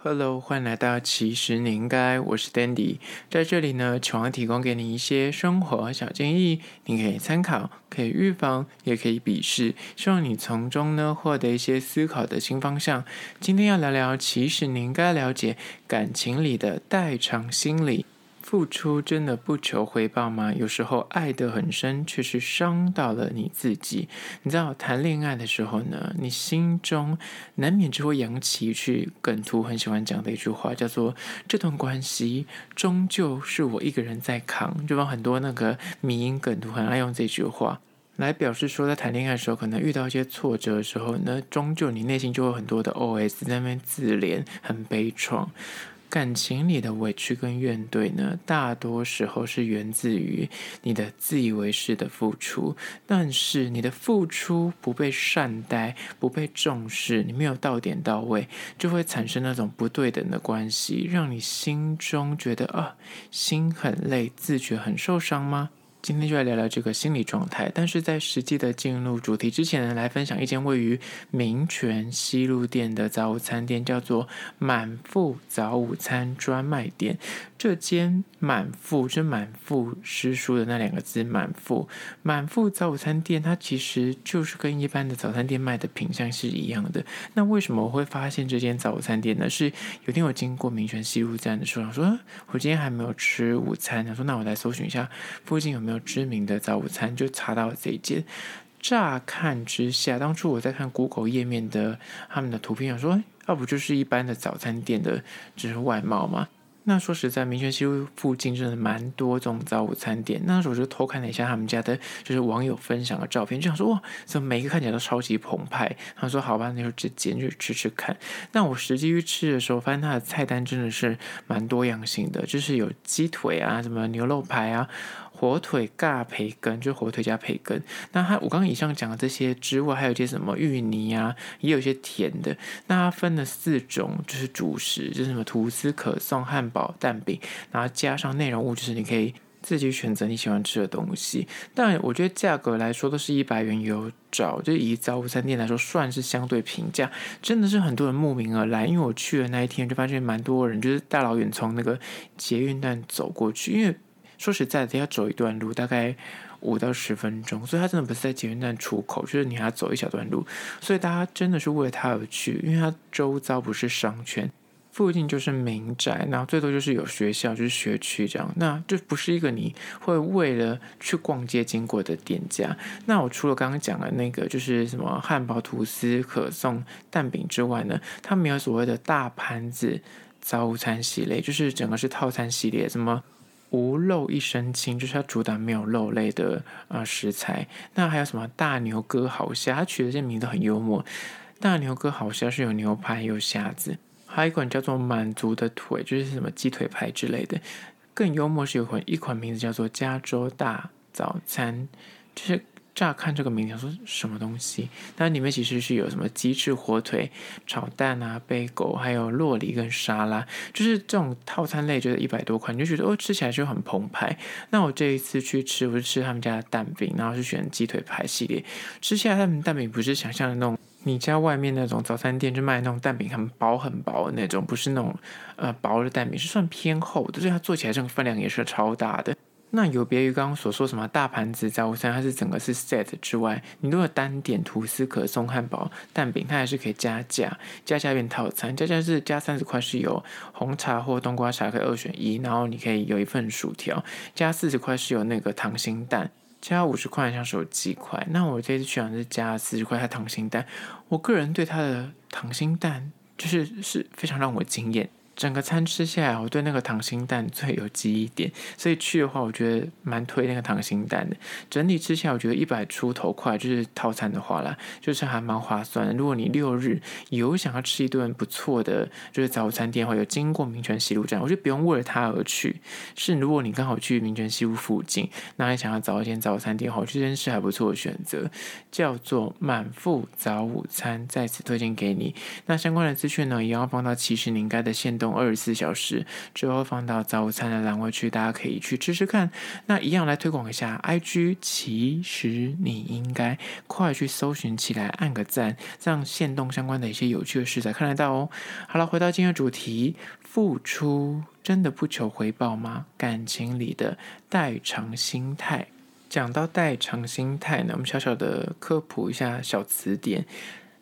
Hello，欢迎来到其实你应该，我是 Dandy，在这里呢，希望提供给你一些生活小建议，你可以参考，可以预防，也可以鄙视，希望你从中呢获得一些思考的新方向。今天要聊聊，其实你应该了解感情里的代偿心理。付出真的不求回报吗？有时候爱得很深，却是伤到了你自己。你知道谈恋爱的时候呢，你心中难免就会扬起一句梗图，很喜欢讲的一句话，叫做“这段关系终究是我一个人在扛”。就帮很多那个迷因梗图很爱用这句话来表示说，在谈恋爱的时候，可能遇到一些挫折的时候，那终究你内心就会有很多的 OS 在那边自怜，很悲怆。感情里的委屈跟怨怼呢，大多时候是源自于你的自以为是的付出，但是你的付出不被善待、不被重视，你没有到点到位，就会产生那种不对等的关系，让你心中觉得啊，心很累，自觉很受伤吗？今天就来聊聊这个心理状态，但是在实际的进入主题之前呢，来分享一间位于民权西路店的早午餐店，叫做满腹早午餐专卖店。这间满腹是满腹诗书的那两个字，满腹满腹早餐店，它其实就是跟一般的早餐店卖的品相是一样的。那为什么我会发现这间早餐店呢？是有天我经过民权西路站的时候，想说我今天还没有吃午餐，想说那我来搜寻一下附近有没有知名的早午餐，就查到了这一间。乍看之下，当初我在看 Google 页面的他们的图片，想说要不就是一般的早餐店的，就是外貌嘛。那说实在，民权西路附近真的蛮多这种早午餐店。那时候我就偷看了一下他们家的，就是网友分享的照片，就想说哇，怎么每一个看起来都超级澎湃？他说好吧，那就直接去吃吃看。那我实际去吃的时候，发现它的菜单真的是蛮多样性的，就是有鸡腿啊，什么牛肉排啊。火腿尬培根，就火腿加培根。那它我刚刚以上讲的这些之外，还有一些什么芋泥啊，也有一些甜的。那它分了四种，就是主食，就是什么吐司、可颂、汉堡、蛋饼，然后加上内容物，就是你可以自己选择你喜欢吃的东西。但我觉得价格来说都是一百元有找，就以早午餐店来说，算是相对平价。真的是很多人慕名而来，因为我去的那一天就发现蛮多人，就是大老远从那个捷运站走过去，因为。说实在的，要走一段路，大概五到十分钟，所以它真的不是在捷运站出口，就是你还要走一小段路，所以大家真的是为了它而去，因为它周遭不是商圈，附近就是民宅，然后最多就是有学校，就是学区这样，那就不是一个你会为了去逛街经过的店家。那我除了刚刚讲的那个，就是什么汉堡、吐司、可颂、蛋饼之外呢，它没有所谓的大盘子早午餐系列，就是整个是套餐系列，什么。无肉一身轻，就是它主打没有肉类的啊、食材。那还有什么大牛哥好虾？它取的这些名字很幽默。大牛哥好虾是有牛排有虾子，还有一款叫做满足的腿，就是什么鸡腿排之类的。更幽默是有款一款名字叫做加州大早餐，就是。乍看这个名字，说什么东西？但里面其实是有什么鸡翅、火腿、炒蛋啊、贝果，还有洛梨跟沙拉，就是这种套餐类，就是一百多块，你就觉得哦，吃起来就很澎湃。那我这一次去吃，我是吃他们家的蛋饼，然后是选鸡腿排系列。吃起来他们蛋饼不是想象的那种，你家外面那种早餐店就卖那种蛋饼很薄很薄的那种，不是那种呃薄的蛋饼，是算偏厚的，所以它做起来这个分量也是超大的。那有别于刚刚所说什么大盘子早午餐，它是整个是 set 之外，你如果单点吐司、可颂、汉堡、蛋饼，它还是可以加价，加价变套餐，加价是加三十块是有红茶或冬瓜茶可以二选一，然后你可以有一份薯条，加四十块是有那个溏心蛋，加五十块像是有鸡块。那我这次去好像是加四十块它溏心蛋，我个人对它的溏心蛋就是是非常让我惊艳。整个餐吃下来，我对那个溏心蛋最有记忆点，所以去的话，我觉得蛮推那个溏心蛋的。整体吃下来，我觉得一百出头块就是套餐的话啦，就是还蛮划算的。如果你六日有想要吃一顿不错的，就是早餐店，或有经过民权西路站，我就不用为了它而去。是如果你刚好去民权西路附近，那你想要找一间早餐店，我觉得是还不错的选择，叫做满腹早午餐，在此推荐给你。那相关的资讯呢，也要放到其实你应该的线动。动二十四小时，之后放到早午餐的栏位区，大家可以去吃吃看。那一样来推广一下 IG，其实你应该快去搜寻起来，按个赞，让限动相关的一些有趣的事才看得到哦。好了，回到今天的主题，付出真的不求回报吗？感情里的代偿心态。讲到代偿心态呢，我们小小的科普一下小词典。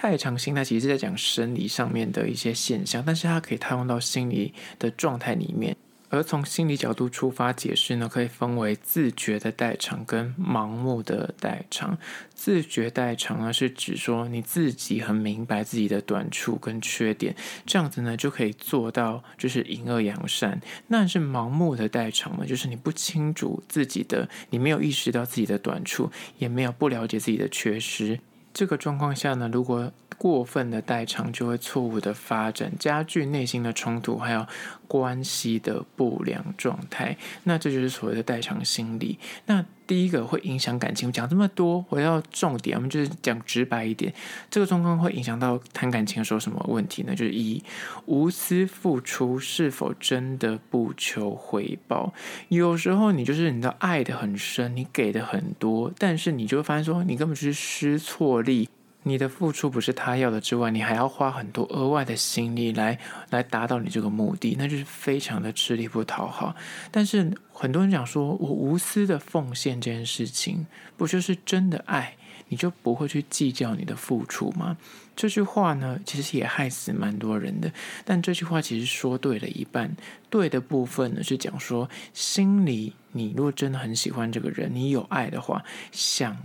代偿心态其实是在讲生理上面的一些现象，但是它可以套用到心理的状态里面。而从心理角度出发解释呢，可以分为自觉的代偿跟盲目的代偿。自觉代偿呢，是指说你自己很明白自己的短处跟缺点，这样子呢就可以做到就是隐恶扬善。那是盲目的代偿呢，就是你不清楚自己的，你没有意识到自己的短处，也没有不了解自己的缺失。这个状况下呢，如果过分的代偿，就会错误的发展，加剧内心的冲突，还有关系的不良状态。那这就是所谓的代偿心理。那第一个会影响感情，讲这么多，回到重点，我们就是讲直白一点，这个状况会影响到谈感情的时候什么问题呢？就是一无私付出是否真的不求回报？有时候你就是你的爱的很深，你给的很多，但是你就会发现说你根本就是失错力。你的付出不是他要的之外，你还要花很多额外的心力来来达到你这个目的，那就是非常的吃力不讨好。但是很多人讲说，我无私的奉献这件事情，不就是真的爱？你就不会去计较你的付出吗？这句话呢，其实也害死蛮多人的。但这句话其实说对了一半，对的部分呢是讲说，心里你如果真的很喜欢这个人，你有爱的话，想。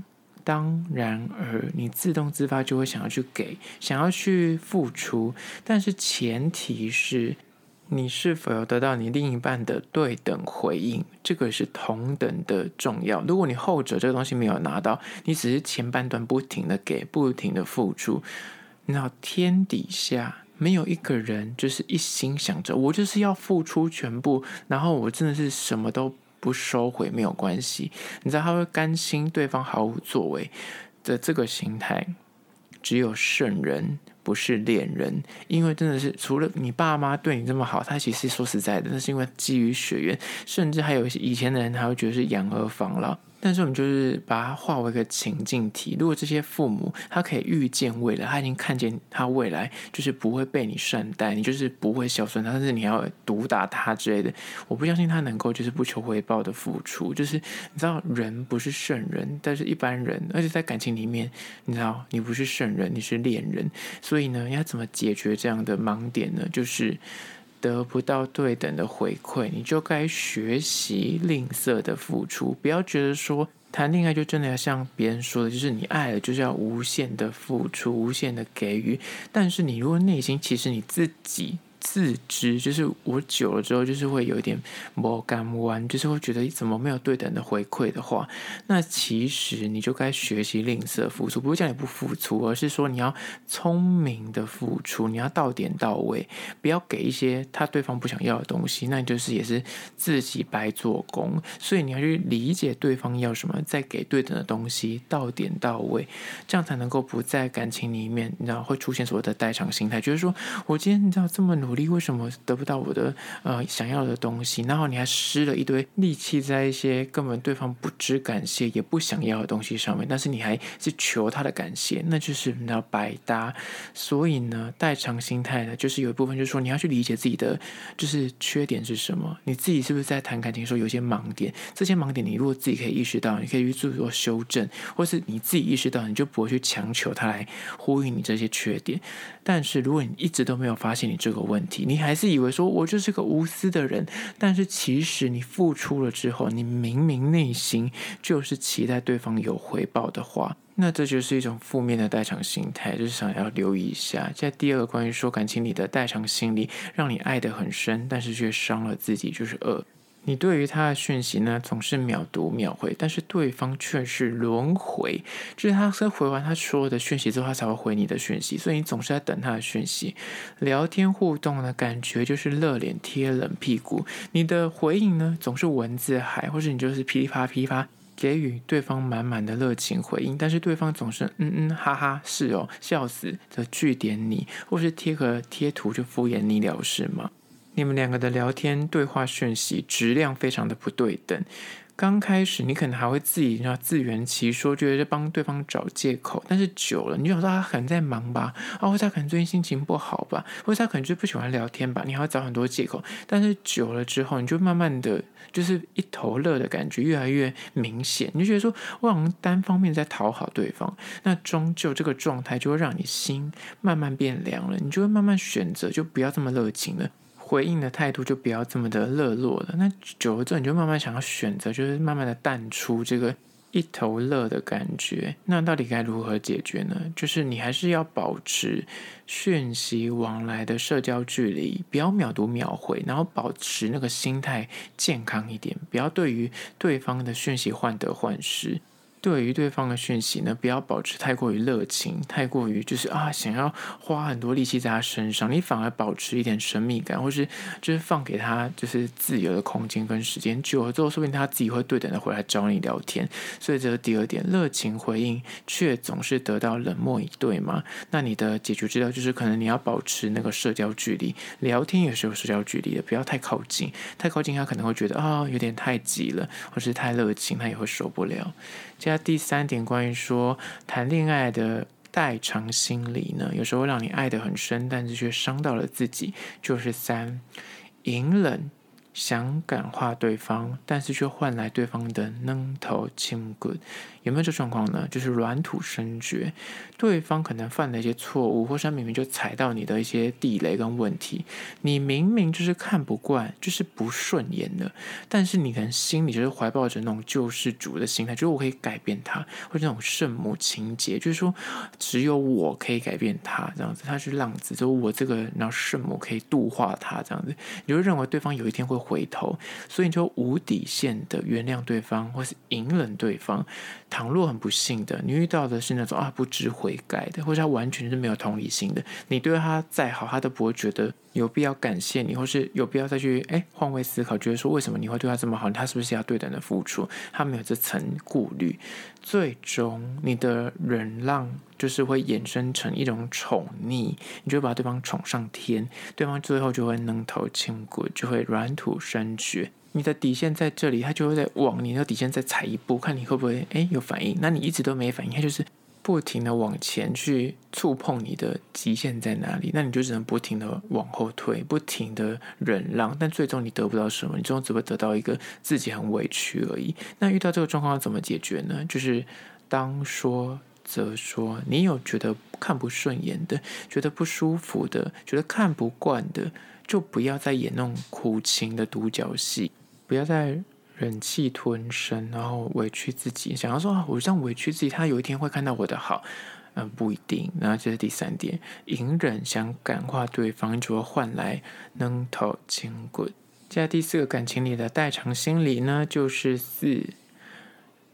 当然而，你自动自发就会想要去给，想要去付出，但是前提是你是否有得到你另一半的对等回应，这个是同等的重要。如果你后者这个东西没有拿到，你只是前半段不停的给，不停的付出，那天底下没有一个人就是一心想着我就是要付出全部，然后我真的是什么都。不收回没有关系，你知道他会甘心对方毫无作为的这个心态，只有圣人不是恋人，因为真的是除了你爸妈对你这么好，他其实说实在的，那是因为基于血缘，甚至还有一些以前的人他会觉得是养儿防老。但是我们就是把它化为一个情境题。如果这些父母他可以预见未来，他已经看见他未来就是不会被你善待，你就是不会孝顺他，但是你要毒打他之类的，我不相信他能够就是不求回报的付出。就是你知道，人不是圣人，但是一般人，而且在感情里面，你知道，你不是圣人，你是恋人，所以呢，要怎么解决这样的盲点呢？就是。得不到对等的回馈，你就该学习吝啬的付出。不要觉得说谈恋爱就真的要像别人说的，就是你爱了就是要无限的付出、无限的给予。但是你如果内心其实你自己。自知就是我久了之后，就是会有一点莫甘弯，就是会觉得怎么没有对等的回馈的话，那其实你就该学习吝啬付出，不是叫你不付出，而是说你要聪明的付出，你要到点到位，不要给一些他对方不想要的东西，那你就是也是自己白做工。所以你要去理解对方要什么，再给对等的东西，到点到位，这样才能够不在感情里面，你知道会出现所谓的代偿心态，就是说我今天你知道这么努。努力为什么得不到我的呃想要的东西？然后你还施了一堆力气在一些根本对方不知感谢也不想要的东西上面，但是你还是求他的感谢，那就是你要白搭。所以呢，代偿心态呢，就是有一部分就是说你要去理解自己的就是缺点是什么，你自己是不是在谈感情的时候有些盲点？这些盲点你如果自己可以意识到，你可以去做做修正，或是你自己意识到，你就不会去强求他来呼应你这些缺点。但是如果你一直都没有发现你这个问题你还是以为说我就是个无私的人，但是其实你付出了之后，你明明内心就是期待对方有回报的话，那这就是一种负面的代偿心态，就是想要留意一下。在第二个关于说感情里的代偿心理，让你爱得很深，但是却伤了自己，就是恶。你对于他的讯息呢，总是秒读秒回，但是对方却是轮回，就是他先回完他所有的讯息之后，他才会回你的讯息，所以你总是在等他的讯息。聊天互动的感觉就是热脸贴冷屁股，你的回应呢，总是文字海，或是你就是噼里啪噼啪给予对方满满的热情回应，但是对方总是嗯嗯哈哈是哦笑死的句点你，或是贴个贴图就敷衍你了事吗？你们两个的聊天对话讯息质量非常的不对等。刚开始你可能还会自己要自圆其说，觉得是帮对方找借口，但是久了，你就想说他可能在忙吧，啊，或者他可能最近心情不好吧，或者他可能就不喜欢聊天吧，你还要找很多借口。但是久了之后，你就慢慢的就是一头热的感觉越来越明显，你就觉得说我好像单方面在讨好对方，那终究这个状态就会让你心慢慢变凉了，你就会慢慢选择就不要这么热情了。回应的态度就不要这么的热络了。那久了之后，你就慢慢想要选择，就是慢慢的淡出这个一头热的感觉。那到底该如何解决呢？就是你还是要保持讯息往来的社交距离，不要秒读秒回，然后保持那个心态健康一点，不要对于对方的讯息患得患失。对于对方的讯息呢，不要保持太过于热情，太过于就是啊，想要花很多力气在他身上，你反而保持一点神秘感，或是就是放给他就是自由的空间跟时间，久了之后，说不定他自己会对等的回来找你聊天。所以这是第二点，热情回应却总是得到冷漠以对吗？那你的解决之道就是可能你要保持那个社交距离，聊天也是有社交距离的，不要太靠近，太靠近他可能会觉得啊、有点太急了，或是太热情，他也会受不了。接下第三点，关于说谈恋爱的代偿心理呢，有时候让你爱得很深，但是却伤到了自己。就是三，隐忍。想感化对方，但是却换来对方的软土深掘，有没有这状况呢？就是软土深掘，对方可能犯了一些错误，或是他明明就踩到你的一些地雷跟问题，你明明就是看不惯，就是不顺眼的，但是你可能心里就是怀抱着那种救世主的心态，就是我可以改变他，或者那种圣母情节，就是说只有我可以改变他这样子，他是浪子，就我这个然后圣母可以度化他这样子，你就认为对方有一天会。回头，所以你就无底线的原谅对方，或是隐忍对方。倘若很不幸的，你遇到的是那种啊不知悔改的，或者他完全是没有同理心的，你对他再好，他都不会觉得有必要感谢你，或是有必要再去哎换位思考，觉得说为什么你会对他这么好，他是不是要对等的付出？他没有这层顾虑，最终你的忍让就是会衍生成一种宠溺，你就会把对方宠上天，对方最后就会软土深掘，就会软土生绝。你的底线在这里，他就会在往你的底线再踩一步，看你会不会诶有反应。那你一直都没反应，他就是不停的往前去触碰你的极限在哪里，那你就只能不停的往后退，不停的忍让，但最终你得不到什么，你最终只会得到一个自己很委屈而已。那遇到这个状况要怎么解决呢？就是当说则说，你有觉得看不顺眼的，觉得不舒服的，觉得看不惯的，就不要再演那种苦情的独角戏。不要再忍气吞声，然后委屈自己，想要说啊，我这样委屈自己，他有一天会看到我的好，嗯，不一定。然后这是第三点，隐忍想感化对方，就会换来软土深掘。接下来第四个感情里的代偿心理呢，就是四。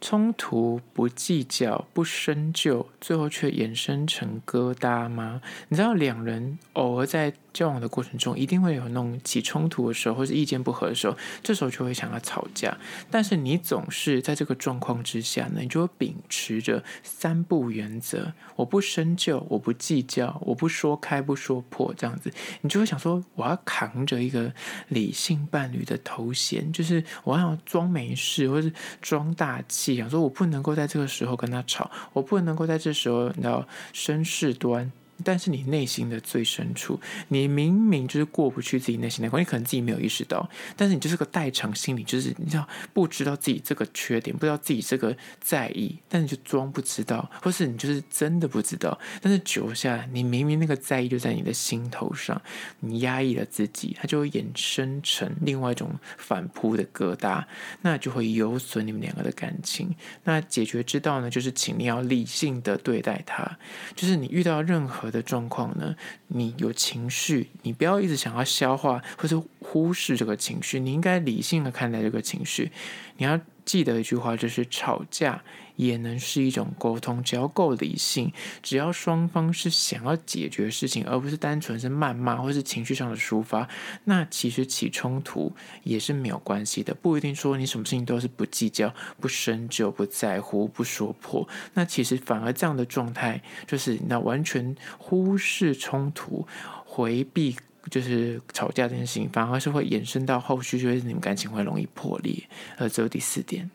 冲突不计较不深究，最后却衍生成疙瘩吗？你知道两人偶尔在交往的过程中，一定会有那种起冲突的时候，或是意见不合的时候，这时候就会想要吵架。但是你总是在这个状况之下呢，你就会秉持着三不原则：我不深究，我不计较，我不说开不说破，这样子，你就会想说，我要扛着一个理性伴侣的头衔，就是我要装没事，或是装大气。想说，我不能够在这个时候跟他吵，我不能够在这时候，你知道，生事端。但是你内心的最深处，你明明就是过不去自己内心的关，你可能自己没有意识到，但是你就是个代偿心理，就是你知道不知道自己这个缺点，不知道自己这个在意，但你就装不知道，或是你就是真的不知道，但是久下来，你明明那个在意就在你的心头上，你压抑了自己，它就会衍生成另外一种反扑的疙瘩，那就会有损你们两个的感情。那解决之道呢，就是请你要理性的对待它，就是你遇到任何的状况呢？你有情绪，你不要一直想要消化或者忽视这个情绪，你应该理性的看待这个情绪。你要记得一句话，就是吵架也能是一种沟通，只要够理性，只要双方是想要解决事情，而不是单纯是谩骂或是情绪上的抒发，那其实起冲突也是没有关系的，不一定说你什么事情都是不计较、不深究、不在乎、不说破，那其实反而这样的状态，就是那完全忽视冲突、回避。就是吵架这件事情，反而是会延伸到后续，就是你们感情会容易破裂。而只有第四点，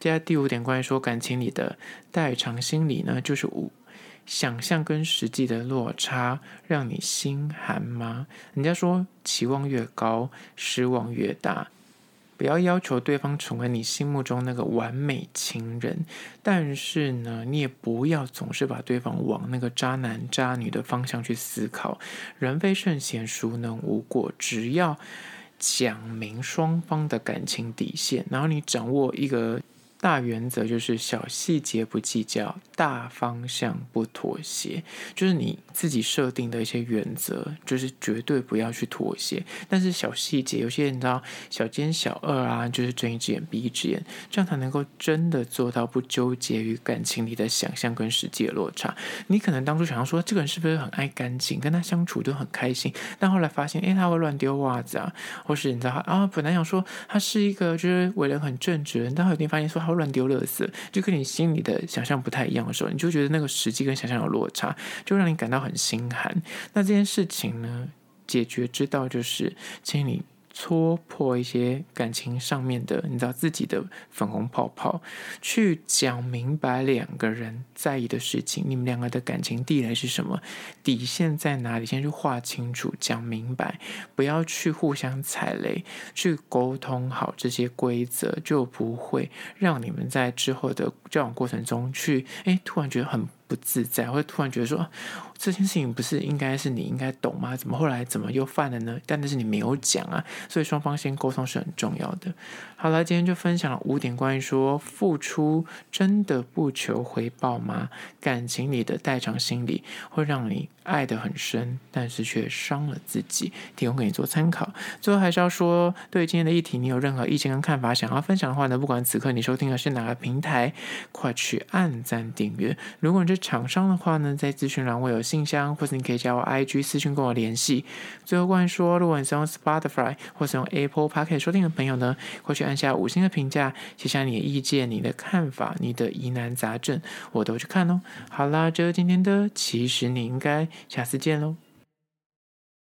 接下来第五点，关于说感情里的代偿心理呢，就是五。想象跟实际的落差让你心寒吗？人家说期望越高，失望越大。不要要求对方成为你心目中那个完美情人，但是呢，你也不要总是把对方往那个渣男渣女的方向去思考。人非圣贤，孰能无过？只要讲明双方的感情底线，然后你掌握一个。大原则就是小细节不计较，大方向不妥协，就是你自己设定的一些原则，就是绝对不要去妥协。但是小细节，有些人知道小奸小恶啊，就是睁一只眼闭一只眼，这样才能够真的做到不纠结于感情里的想象跟实际的落差。你可能当初想要说这个人是不是很爱干净，跟他相处都很开心，但后来发现，诶，他会乱丢袜子啊，或是你知道啊，本来想说他是一个就是为人很正直的人，但后来发现说。乱丢垃圾，就跟你心里的想象不太一样的时候，你就觉得那个实际跟想象有落差，就让你感到很心寒。那这件事情呢，解决之道就是，请你。戳破一些感情上面的，你知道自己的粉红泡泡，去讲明白两个人在意的事情，你们两个的感情地雷是什么，底线在哪里，先去画清楚，讲明白，不要去互相踩雷，去沟通好这些规则，就不会让你们在之后的交往过程中去，哎，突然觉得很。不自在，或者突然觉得说，这件事情不是应该是你应该懂吗？怎么后来怎么又犯了呢？但那是你没有讲啊，所以双方先沟通是很重要的。好了，今天就分享了五点关于说付出真的不求回报吗？感情里的代偿心理会让你爱得很深，但是却伤了自己，提供给你做参考。最后还是要说，对今天的议题，你有任何意见跟看法想要分享的话呢，不管此刻你收听的是哪个平台，快去按赞订阅。如果你是厂商的话呢，在资讯栏我有信箱，或是你可以加我 IG 私讯跟我联系。最后关于说，如果你是用 Spotify 或是用 Apple Podcast 收听的朋友呢，快去按下五星的评价，写下你的意见、你的看法、你的疑难杂症，我都去看哦。好啦，这是今天的，其实你应该下次见喽。